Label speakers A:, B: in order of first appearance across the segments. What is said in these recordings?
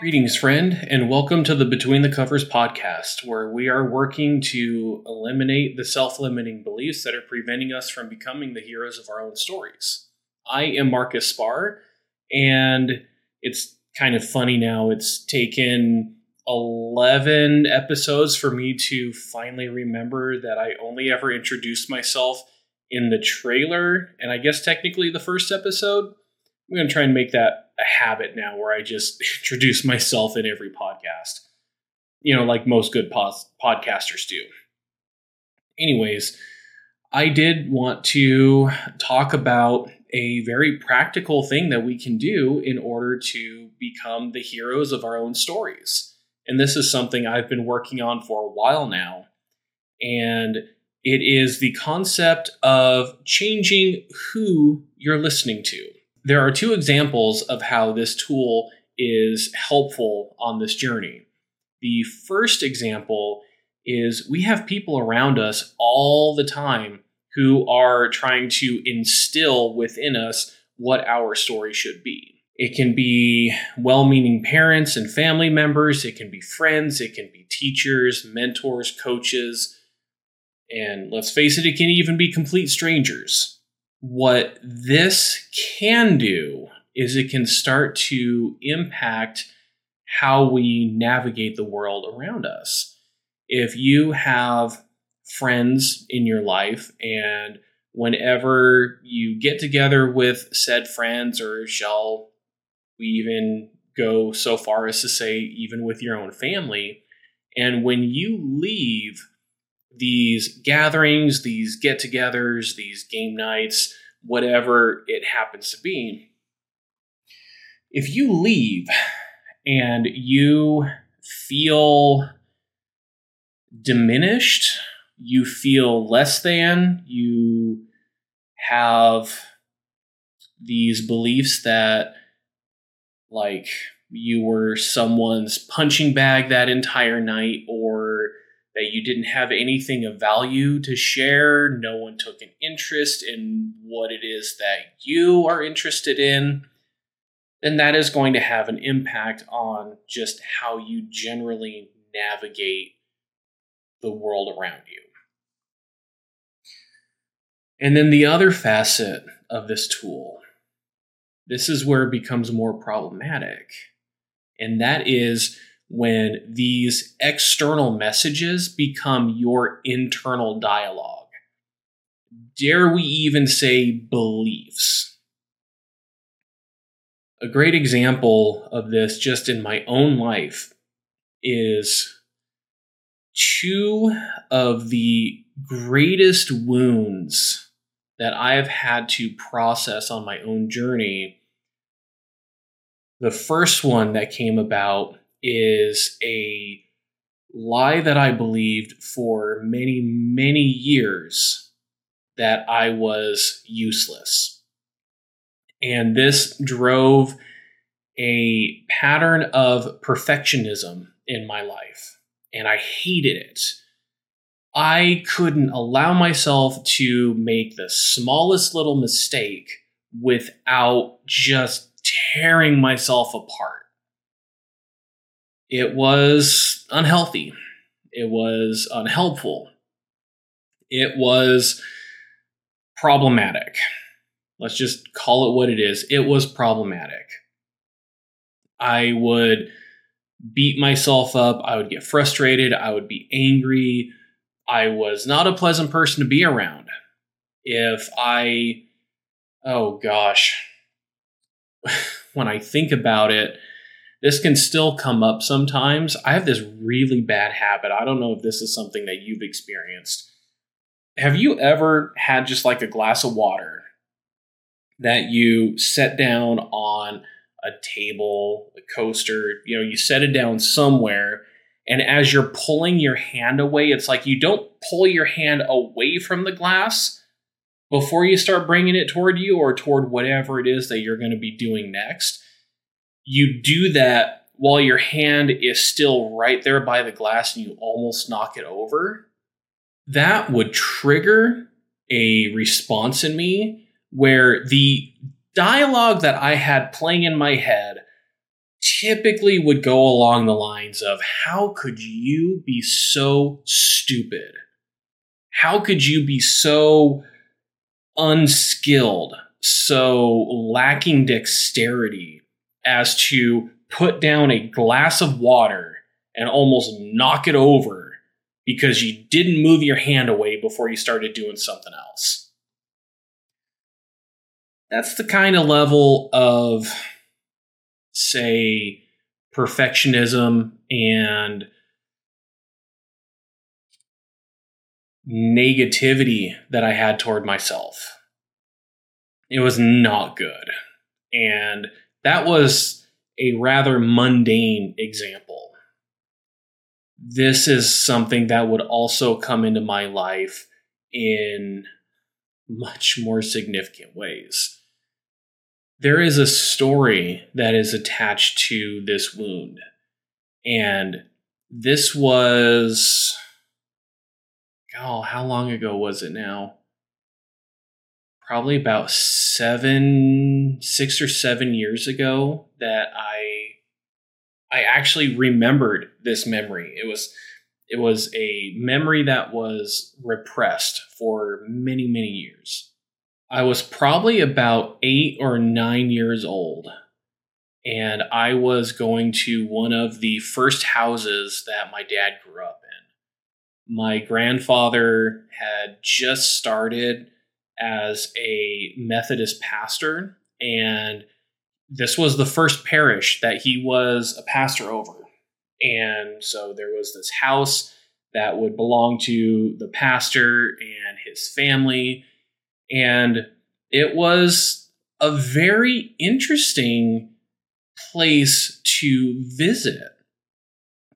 A: Greetings, friend, and welcome to the Between the Covers podcast, where we are working to eliminate the self limiting beliefs that are preventing us from becoming the heroes of our own stories. I am Marcus Spaur, and it's kind of funny now. It's taken 11 episodes for me to finally remember that I only ever introduced myself in the trailer, and I guess technically the first episode. I'm going to try and make that a habit now where I just introduce myself in every podcast, you know, like most good pos- podcasters do. Anyways, I did want to talk about a very practical thing that we can do in order to become the heroes of our own stories. And this is something I've been working on for a while now. And it is the concept of changing who you're listening to there are two examples of how this tool is helpful on this journey. The first example is we have people around us all the time who are trying to instill within us what our story should be. It can be well meaning parents and family members, it can be friends, it can be teachers, mentors, coaches, and let's face it, it can even be complete strangers what this can do is it can start to impact how we navigate the world around us. If you have friends in your life and whenever you get together with said friends, or shall we even go so far as to say, even with your own family, and when you leave these gatherings, these get togethers, these game nights, whatever it happens to be. If you leave and you feel diminished, you feel less than, you have these beliefs that, like, you were someone's punching bag that entire night, or that you didn't have anything of value to share. No one took an interest in what it is that you are interested in. then that is going to have an impact on just how you generally navigate the world around you. And then the other facet of this tool, this is where it becomes more problematic. And that is when these external messages become your internal dialogue. Dare we even say beliefs? A great example of this, just in my own life, is two of the greatest wounds that I have had to process on my own journey. The first one that came about is a lie that I believed for many, many years that I was useless. And this drove a pattern of perfectionism in my life, and I hated it. I couldn't allow myself to make the smallest little mistake without just tearing myself apart it was unhealthy. It was unhelpful. It was problematic. Let's just call it what it is. It was problematic. I would beat myself up. I would get frustrated. I would be angry. I was not a pleasant person to be around. If I, oh gosh, when I think about it, this can still come up sometimes. I have this really bad habit. I don't know if this is something that you've experienced. Have you ever had just like a glass of water that you set down on a table, a coaster, you know, you set it down somewhere, and as you're pulling your hand away, it's like you don't pull your hand away from the glass before you start bringing it toward you or toward whatever it is that you're going to be doing next you do that while your hand is still right there by the glass and you almost knock it over, that would trigger a response in me where the dialogue that I had playing in my head typically would go along the lines of how could you be so stupid? How could you be so unskilled, so lacking dexterity as to put down a glass of water and almost knock it over because you didn't move your hand away before you started doing something else? That's the kind of level of say perfectionism and negativity that I had toward myself. It was not good. And that was a rather mundane example. This is something that would also come into my life in much more significant ways there is a story that is attached to this wound. And this was, oh, how long ago was it now? Probably about seven, six or seven years ago that I, I actually remembered this memory. It was, it was a memory that was repressed for many, many years I was probably about eight or nine years old, and I was going to one of the first houses that my dad grew up in. My grandfather had just started as a Methodist pastor, and this was the first parish that he was a pastor over. And so there was this house that would belong to the pastor and his family and it was a very interesting place to visit.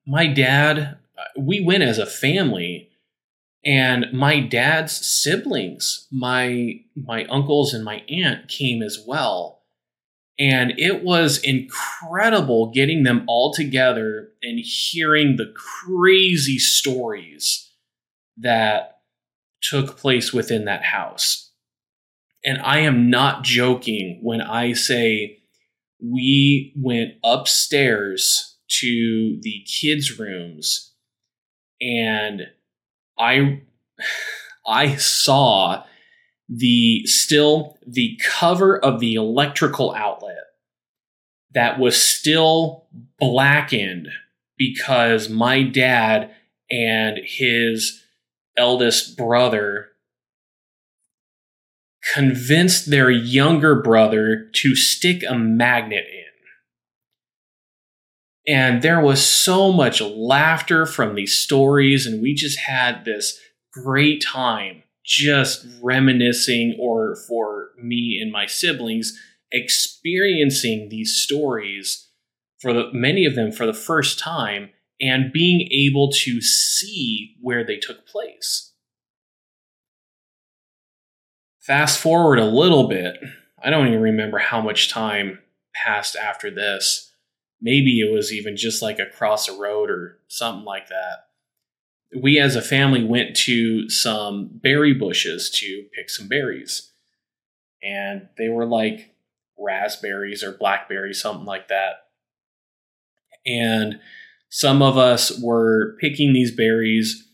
A: My dad, we went as a family, and my dad's siblings, my my uncles and my aunt came as well. And it was incredible getting them all together and hearing the crazy stories that took place within that house. And I am not joking when I say we went upstairs to the kids' rooms and I I saw the still the cover of the electrical outlet that was still blackened because my dad and his eldest brother convinced their younger brother to stick a magnet in. And there was so much laughter from these stories, and we just had this great time just reminiscing, or for me and my siblings, experiencing these stories for the, many of them for the first time and being able to see where they took place. Fast forward a little bit, I don't even remember how much time passed after this. Maybe it was even just like across a road or something like that. We as a family went to some berry bushes to pick some berries. And they were like raspberries or blackberries, something like that. And some of us were picking these berries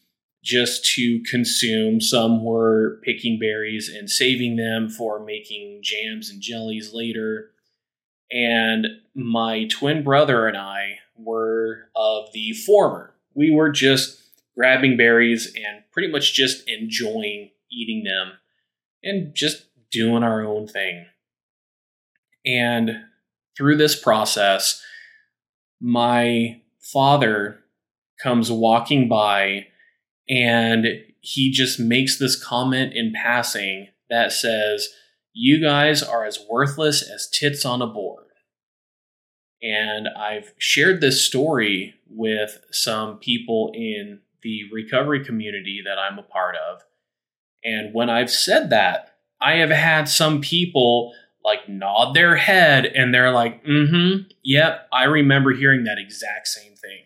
A: just to consume. Some were picking berries and saving them for making jams and jellies later. And my twin brother and I were of the former. We were just grabbing berries and pretty much just enjoying eating them and just doing our own thing. And through this process, my father comes walking by and he just makes this comment in passing that says, You guys are as worthless as tits on a board. And I've shared this story with some people in the recovery community that I'm a part of. And when I've said that, I have had some people like nod their head and they're like, mm hmm, yep, I remember hearing that exact same thing.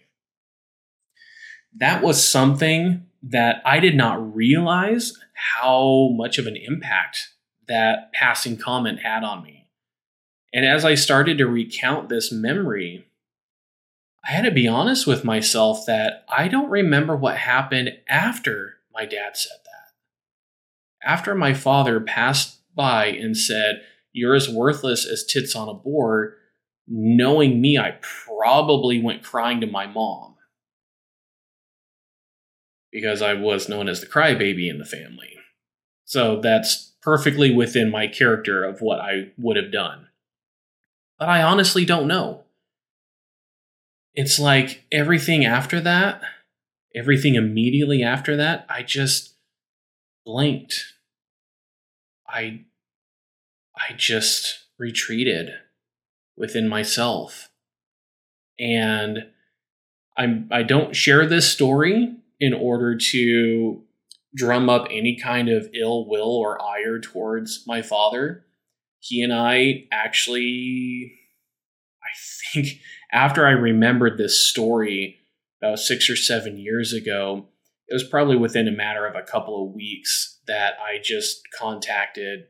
A: That was something that I did not realize how much of an impact that passing comment had on me. And as I started to recount this memory, I had to be honest with myself that I don't remember what happened after my dad said that. After my father passed by and said, You're as worthless as tits on a board, knowing me, I probably went crying to my mom because I was known as the crybaby in the family. So that's perfectly within my character of what I would have done. But I honestly don't know. It's like everything after that, everything immediately after that, I just blanked. I I just retreated within myself. And I'm I don't share this story in order to drum up any kind of ill will or ire towards my father. He and I actually I think after I remembered this story about 6 or 7 years ago, it was probably within a matter of a couple of weeks that I just contacted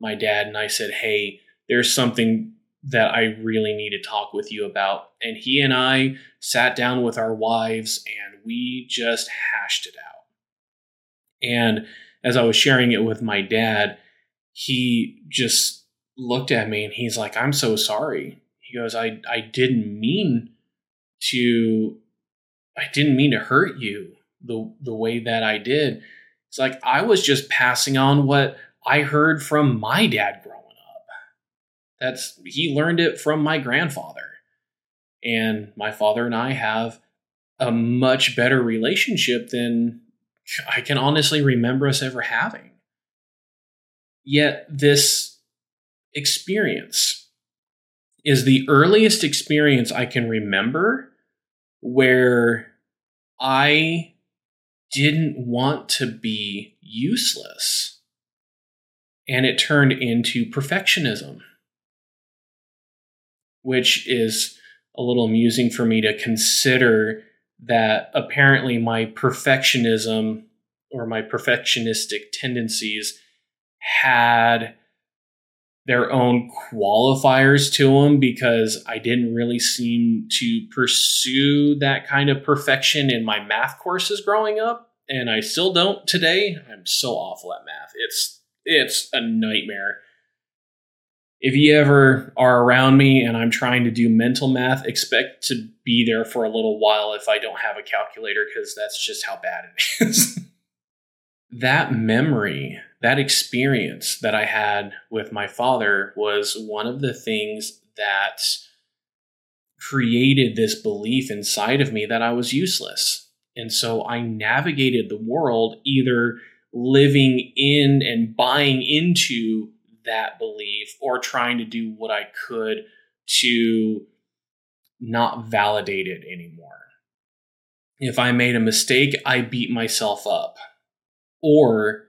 A: my dad and I said, "Hey, there's something that I really need to talk with you about. And he and I sat down with our wives and we just hashed it out. And as I was sharing it with my dad, he just looked at me and he's like, I'm so sorry. He goes, I, I didn't mean to I didn't mean to hurt you the the way that I did. It's like I was just passing on what I heard from my dad growing up. that's he learned it from my grandfather. And my father and I have a much better relationship than I can honestly remember us ever having. Yet this experience is the earliest experience I can remember where I didn't want to be useless. And it turned into perfectionism which is a little amusing for me to consider that apparently my perfectionism or my perfectionistic tendencies had their own qualifiers to them because I didn't really seem to pursue that kind of perfection in my math courses growing up and I still don't today. I'm so awful at math. It's it's a nightmare if you ever are around me and I'm trying to do mental math, expect to be there for a little while if I don't have a calculator because that's just how bad it is. that memory, that experience that I had with my father was one of the things that created this belief inside of me that I was useless. And so I navigated the world either living in and buying into that belief or trying to do what I could to not validate it anymore. If I made a mistake, I beat myself up. Or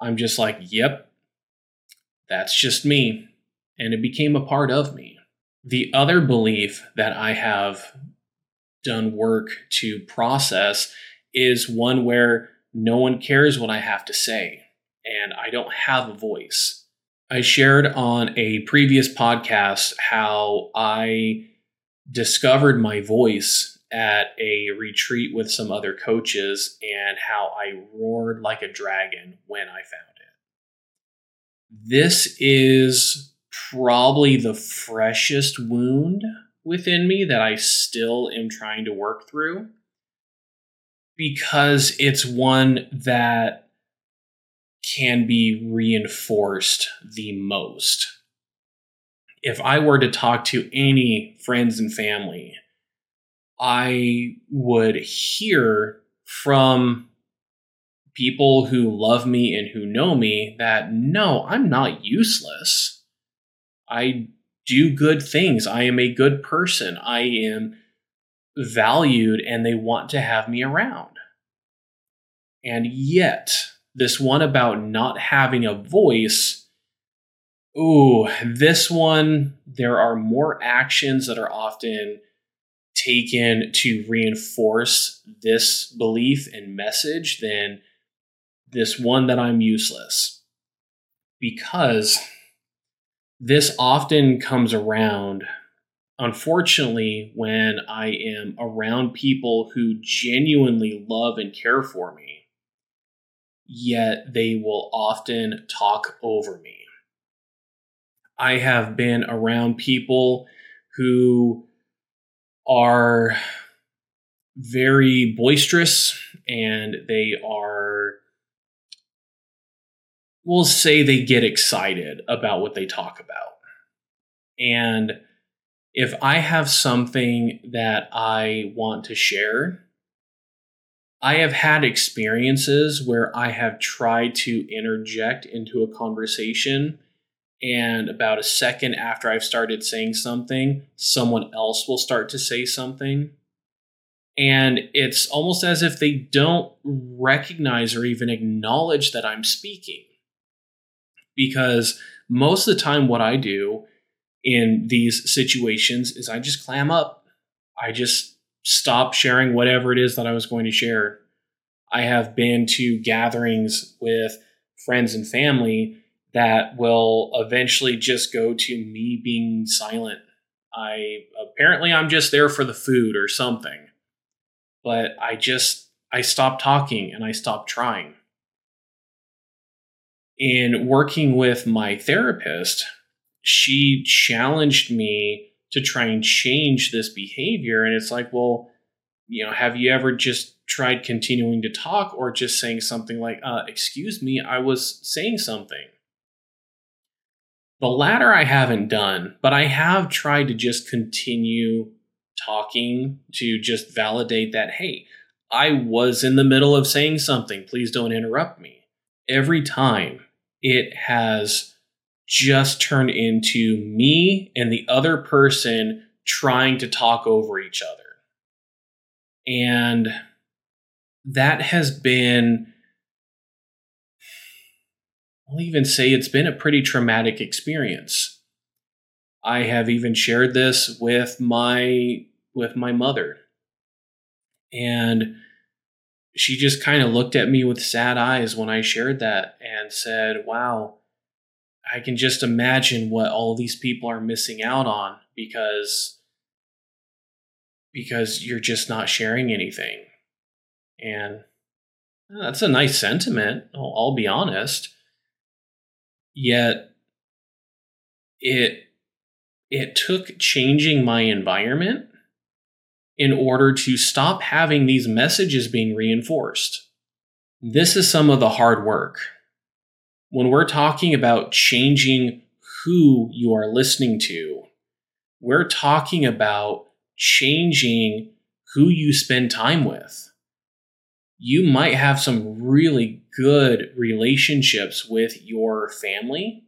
A: I'm just like, yep, that's just me. And it became a part of me. The other belief that I have done work to process is one where no one cares what I have to say and I don't have a voice. I shared on a previous podcast how I discovered my voice at a retreat with some other coaches and how I roared like a dragon when I found it. This is probably the freshest wound within me that I still am trying to work through because it's one that can be reinforced the most. If I were to talk to any friends and family, I would hear from people who love me and who know me that no, I'm not useless. I do good things. I am a good person. I am valued and they want to have me around. And yet, this one about not having a voice. Ooh, this one, there are more actions that are often taken to reinforce this belief and message than this one that I'm useless. Because this often comes around unfortunately, when I am around people who genuinely love and care for me, yet they will often talk over me. I have been around people who are very boisterous and they are we'll say they get excited about what they talk about. And if I have something that I want to share, I have had experiences where I have tried to interject into a conversation, and about a second after I've started saying something, someone else will start to say something. And it's almost as if they don't recognize or even acknowledge that I'm speaking. Because most of the time, what I do in these situations is I just clam up. I just stop sharing whatever it is that I was going to share. I have been to gatherings with friends and family that will eventually just go to me being silent. I apparently I'm just there for the food or something. But I just I stopped talking and I stopped trying. In working with my therapist, she challenged me to try and change this behavior. And it's like, well, you know, have you ever just tried continuing to talk or just saying something like, uh, excuse me, I was saying something? The latter I haven't done, but I have tried to just continue talking to just validate that, hey, I was in the middle of saying something. Please don't interrupt me. Every time it has just turned into me and the other person trying to talk over each other. And that has been, I'll even say it's been a pretty traumatic experience. I have even shared this with my with my mother. And she just kind of looked at me with sad eyes when I shared that and said, "Wow, I can just imagine what all these people are missing out on because because you're just not sharing anything. And uh, that's a nice sentiment, I'll, I'll be honest. Yet it it took changing my environment in order to stop having these messages being reinforced. This is some of the hard work when we're talking about changing who you are listening to, we're talking about changing who you spend time with. You might have some really good relationships with your family,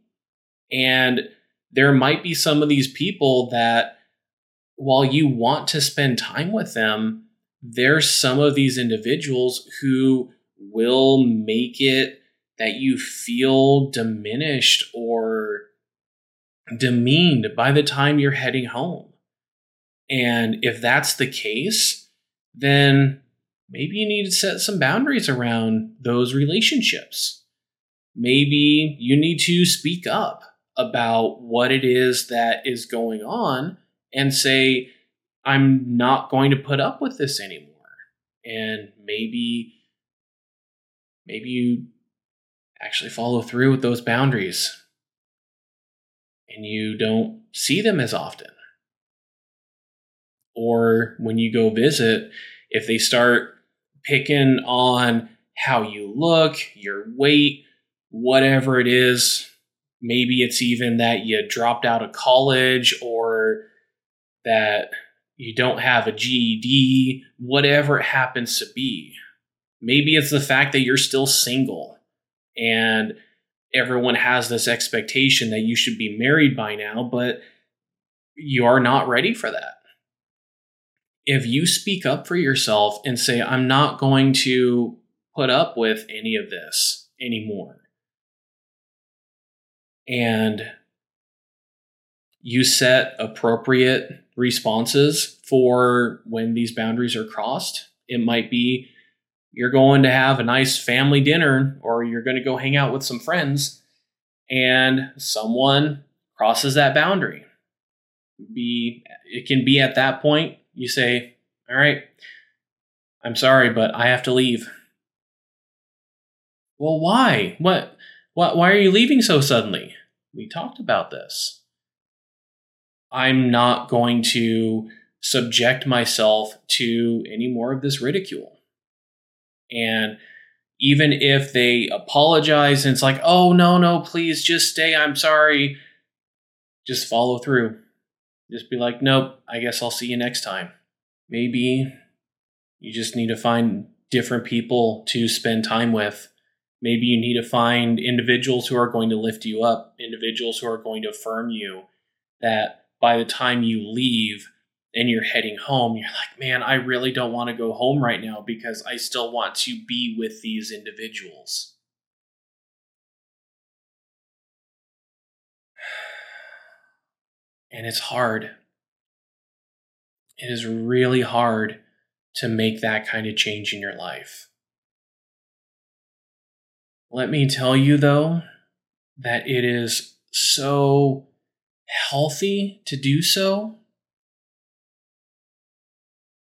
A: and there might be some of these people that, while you want to spend time with them, there's some of these individuals who will make it that you feel diminished or demeaned by the time you're heading home. And if that's the case, then maybe you need to set some boundaries around those relationships. Maybe you need to speak up about what it is that is going on and say, I'm not going to put up with this anymore. And maybe, maybe you actually follow through with those boundaries and you don't see them as often. Or when you go visit, if they start picking on how you look, your weight, whatever it is, maybe it's even that you dropped out of college or that you don't have a GED, whatever it happens to be. Maybe it's the fact that you're still single and everyone has this expectation that you should be married by now, but you are not ready for that. If you speak up for yourself and say, I'm not going to put up with any of this anymore, and you set appropriate responses for when these boundaries are crossed, it might be you're going to have a nice family dinner or you're going to go hang out with some friends and someone crosses that boundary. be it can be at that point you say, "All right, I'm sorry, but I have to leave." Well, why? What? What? Why are you leaving so suddenly? We talked about this. I'm not going to subject myself to any more of this ridicule. And even if they apologize and it's like, oh, no, no, please just stay, I'm sorry, just follow through. Just be like, nope, I guess I'll see you next time. Maybe you just need to find different people to spend time with. Maybe you need to find individuals who are going to lift you up, individuals who are going to affirm you that by the time you leave and you're heading home, you're like, man, I really don't want to go home right now because I still want to be with these individuals. And it's hard. It is really hard to make that kind of change in your life. Let me tell you, though, that it is so healthy to do so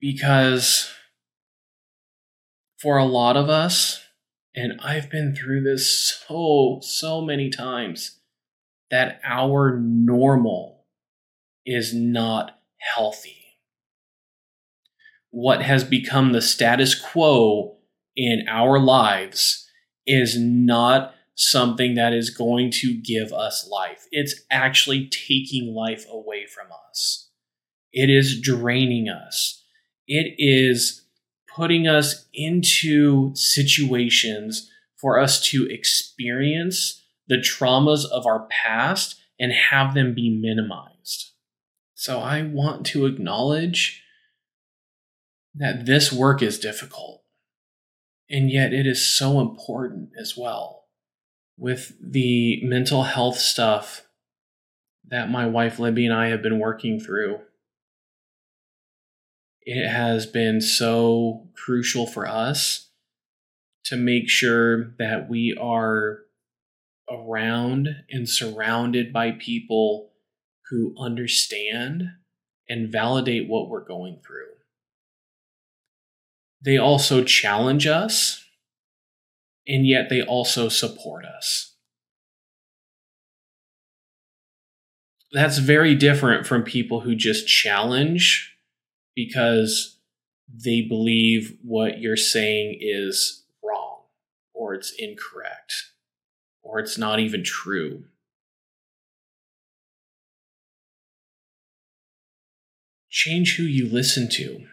A: because for a lot of us, and I've been through this so, so many times, that our normal is not healthy. What has become the status quo in our lives is not something that is going to give us life. It's actually taking life away from us. It is draining us. It is putting us into situations for us to experience the traumas of our past and have them be minimized. So I want to acknowledge that this work is difficult, and yet it is so important as well. With the mental health stuff that my wife Libby and I have been working through, it has been so crucial for us to make sure that we are around and surrounded by people who understand and validate what we're going through. They also challenge us, and yet they also support us. That's very different from people who just challenge because they believe what you're saying is wrong or it's incorrect or it's not even true. Change who you listen to.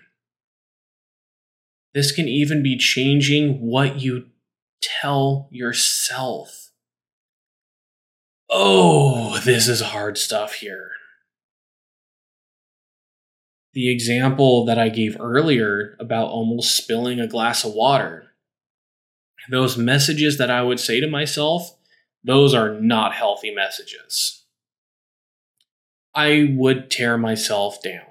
A: This can even be changing what you tell yourself. Oh, this is hard stuff here the example that I gave earlier about almost spilling a glass of water. Those messages that I would say to myself, those are not healthy messages. I would tear myself down.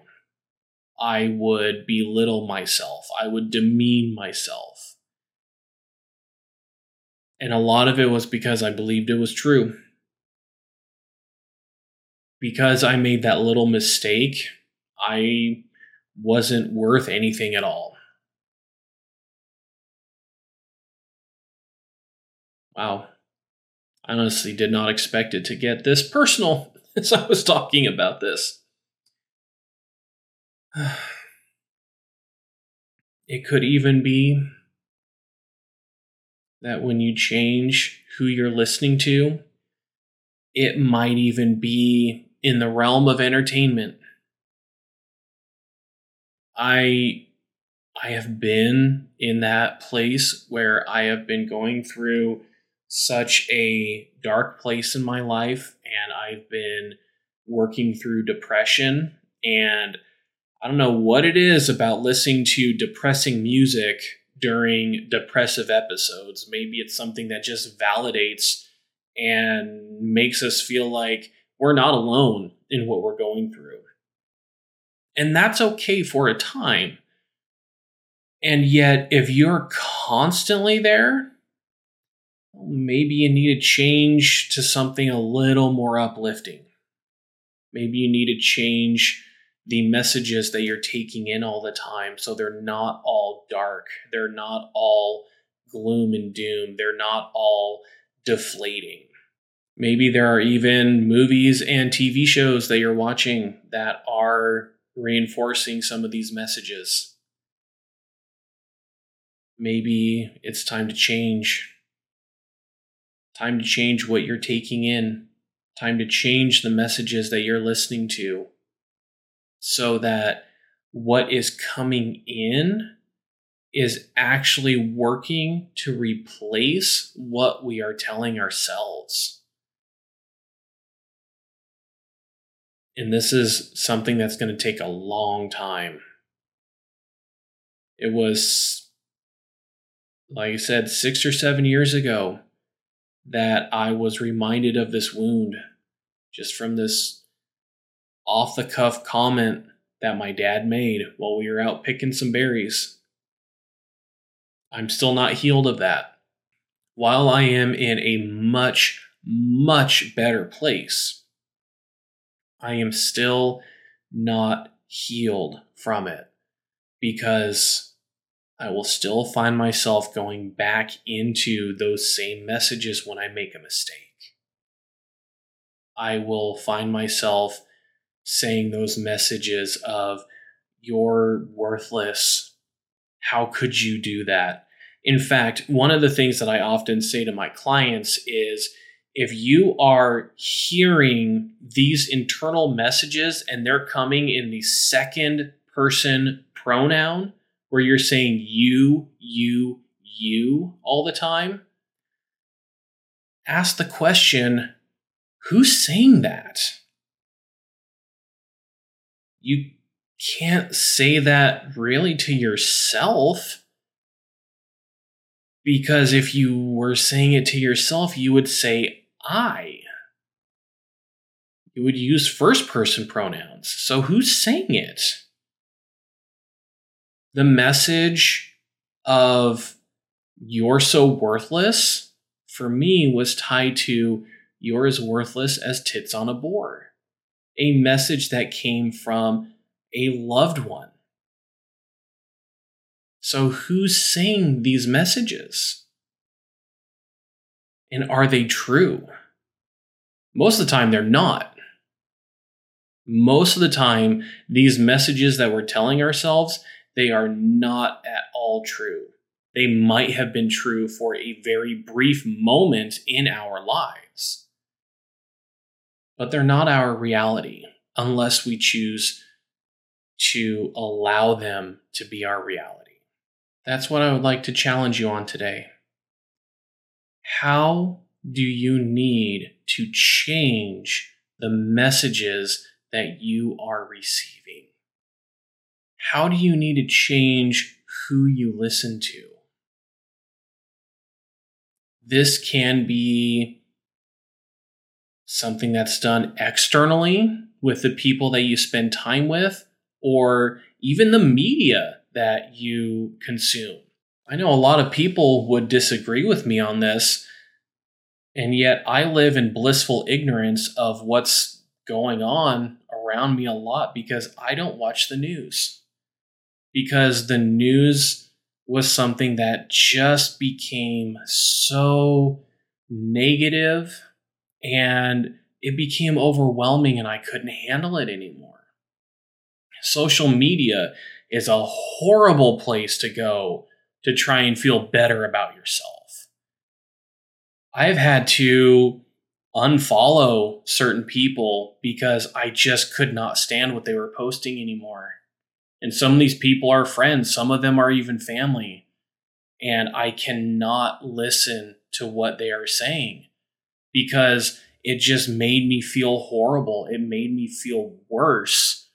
A: I would belittle myself. I would demean myself. And a lot of it was because I believed it was true. Because I made that little mistake I wasn't worth anything at all. Wow. I honestly did not expect it to get this personal as I was talking about this. It could even be that when you change who you're listening to, it might even be in the realm of entertainment. I I have been in that place where I have been going through such a dark place in my life and I've been working through depression and I don't know what it is about listening to depressing music during depressive episodes. Maybe it's something that just validates and makes us feel like we're not alone in what we're going through. And that's okay for a time. And yet, if you're constantly there, maybe you need to change to something a little more uplifting. Maybe you need to change the messages that you're taking in all the time so they're not all dark. They're not all gloom and doom. They're not all deflating. Maybe there are even movies and TV shows that you're watching that are reinforcing some of these messages. Maybe it's time to change. Time to change what you're taking in. Time to change the messages that you're listening to so that what is coming in is actually working to replace what we are telling ourselves. And this is something that's going to take a long time. It was, like I said, six or seven years ago that I was reminded of this wound just from this off the cuff comment that my dad made while we were out picking some berries. I'm still not healed of that. While I am in a much, much better place, I am still not healed from it because I will still find myself going back into those same messages when I make a mistake. I will find myself saying those messages of, you're worthless. How could you do that? In fact, one of the things that I often say to my clients is if you are hearing these internal messages and they're coming in the second person pronoun, where you're saying you, you, you all the time, ask the question who's saying that? you can't say that really to yourself because if you were saying it to yourself, you would say I. You would use first person pronouns. So who's saying it? The message of you're so worthless for me was tied to you're as worthless as tits on a board a message that came from a loved one. So, who's saying these messages? And are they true? Most of the time, they're not. Most of the time, these messages that we're telling ourselves, they are not at all true. They might have been true for a very brief moment in our lives but they're not our reality unless we choose to allow them to be our reality. That's what I would like to challenge you on today. How do you need to change the messages that you are receiving? How do you need to change who you listen to? This can be something that's done externally with the people that you spend time with, or even the media that you consume. I know a lot of people would disagree with me on this, and yet I live in blissful ignorance of what's going on around me a lot because I don't watch the news. Because the news was something that just became so negative and it became overwhelming and I couldn't handle it anymore. Social media is a horrible place to go to try and feel better about yourself. I've had to unfollow certain people because I just could not stand what they were posting anymore. And some of these people are friends, some of them are even family. And I cannot listen to what they are saying because it just made me feel horrible. It made me feel worse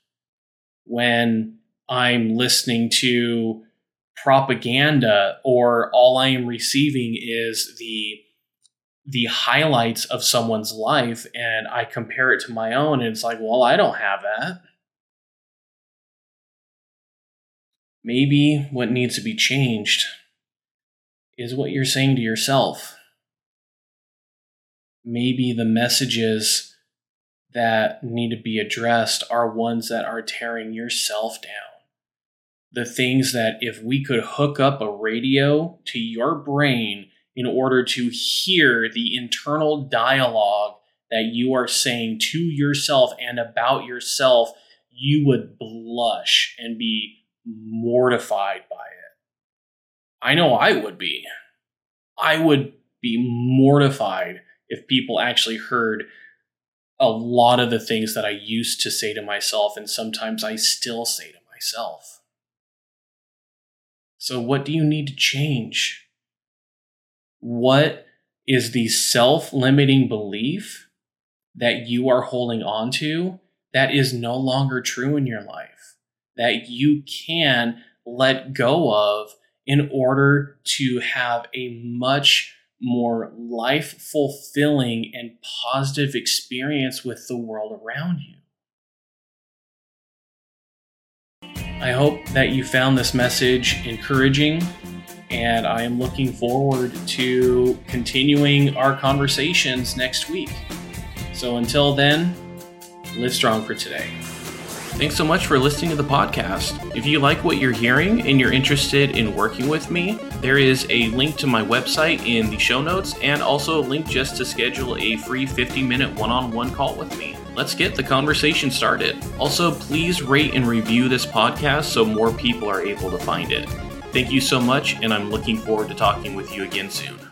A: when I'm listening to propaganda or all I am receiving is the the highlights of someone's life and I compare it to my own and it's like, well, I don't have that. Maybe what needs to be changed is what you're saying to yourself maybe the messages that need to be addressed are ones that are tearing yourself down. The things that if we could hook up a radio to your brain in order to hear the internal dialogue that you are saying to yourself and about yourself, you would blush and be mortified by it. I know I would be. I would be mortified if people actually heard a lot of the things that I used to say to myself, and sometimes I still say to myself. So, what do you need to change? What is the self limiting belief that you are holding on to that is no longer true in your life? That you can let go of in order to have a much more life fulfilling and positive experience with the world around you. I hope that you found this message encouraging, and I am looking forward to continuing our conversations next week. So until then, live strong for today. Thanks so much for listening to the podcast. If you like what you're hearing and you're interested in working with me, there is a link to my website in the show notes and also a link just to schedule a free 50 minute one on one call with me. Let's get the conversation started. Also, please rate and review this podcast so more people are able to find it. Thank you so much, and I'm looking forward to talking with you again soon.